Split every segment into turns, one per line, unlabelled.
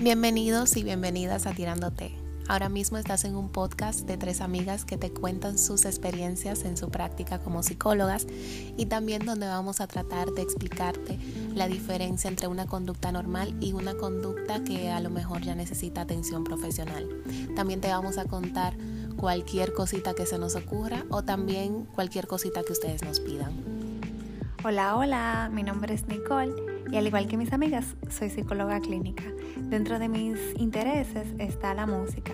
Bienvenidos y bienvenidas a Tirándote. Ahora mismo estás en un podcast de tres amigas que te cuentan sus experiencias en su práctica como psicólogas y también donde vamos a tratar de explicarte la diferencia entre una conducta normal y una conducta que a lo mejor ya necesita atención profesional. También te vamos a contar cualquier cosita que se nos ocurra o también cualquier cosita que ustedes nos pidan.
Hola, hola, mi nombre es Nicole y al igual que mis amigas, soy psicóloga clínica. Dentro de mis intereses está la música.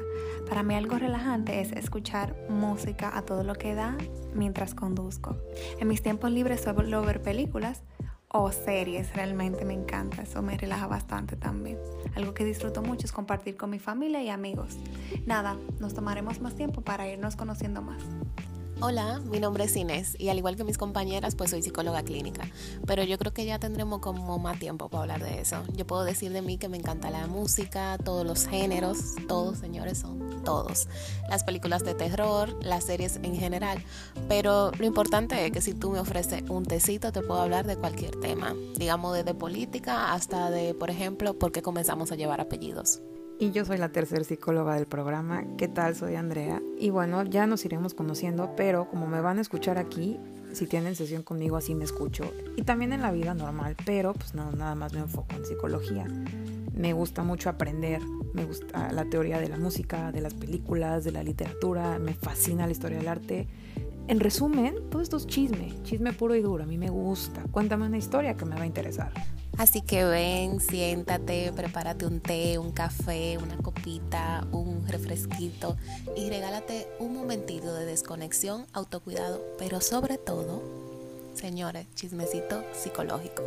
Para mí algo relajante es escuchar música a todo lo que da mientras conduzco. En mis tiempos libres suelo ver películas o series, realmente me encanta, eso me relaja bastante también. Algo que disfruto mucho es compartir con mi familia y amigos. Nada, nos tomaremos más tiempo para irnos conociendo más.
Hola, mi nombre es Inés y al igual que mis compañeras, pues soy psicóloga clínica. Pero yo creo que ya tendremos como más tiempo para hablar de eso. Yo puedo decir de mí que me encanta la música, todos los géneros, todos señores son todos. Las películas de terror, las series en general. Pero lo importante es que si tú me ofreces un tecito, te puedo hablar de cualquier tema. Digamos desde política hasta de, por ejemplo, por qué comenzamos a llevar apellidos.
Y yo soy la tercera psicóloga del programa. ¿Qué tal? Soy Andrea. Y bueno, ya nos iremos conociendo, pero como me van a escuchar aquí, si tienen sesión conmigo así me escucho. Y también en la vida normal, pero pues no, nada más me enfoco en psicología. Me gusta mucho aprender, me gusta la teoría de la música, de las películas, de la literatura, me fascina la historia del arte. En resumen, todo esto es chisme, chisme puro y duro, a mí me gusta. Cuéntame una historia que me va a interesar.
Así que ven, siéntate, prepárate un té, un café, una copita, un refresquito y regálate un momentito de desconexión, autocuidado, pero sobre todo, señores, chismecito psicológico.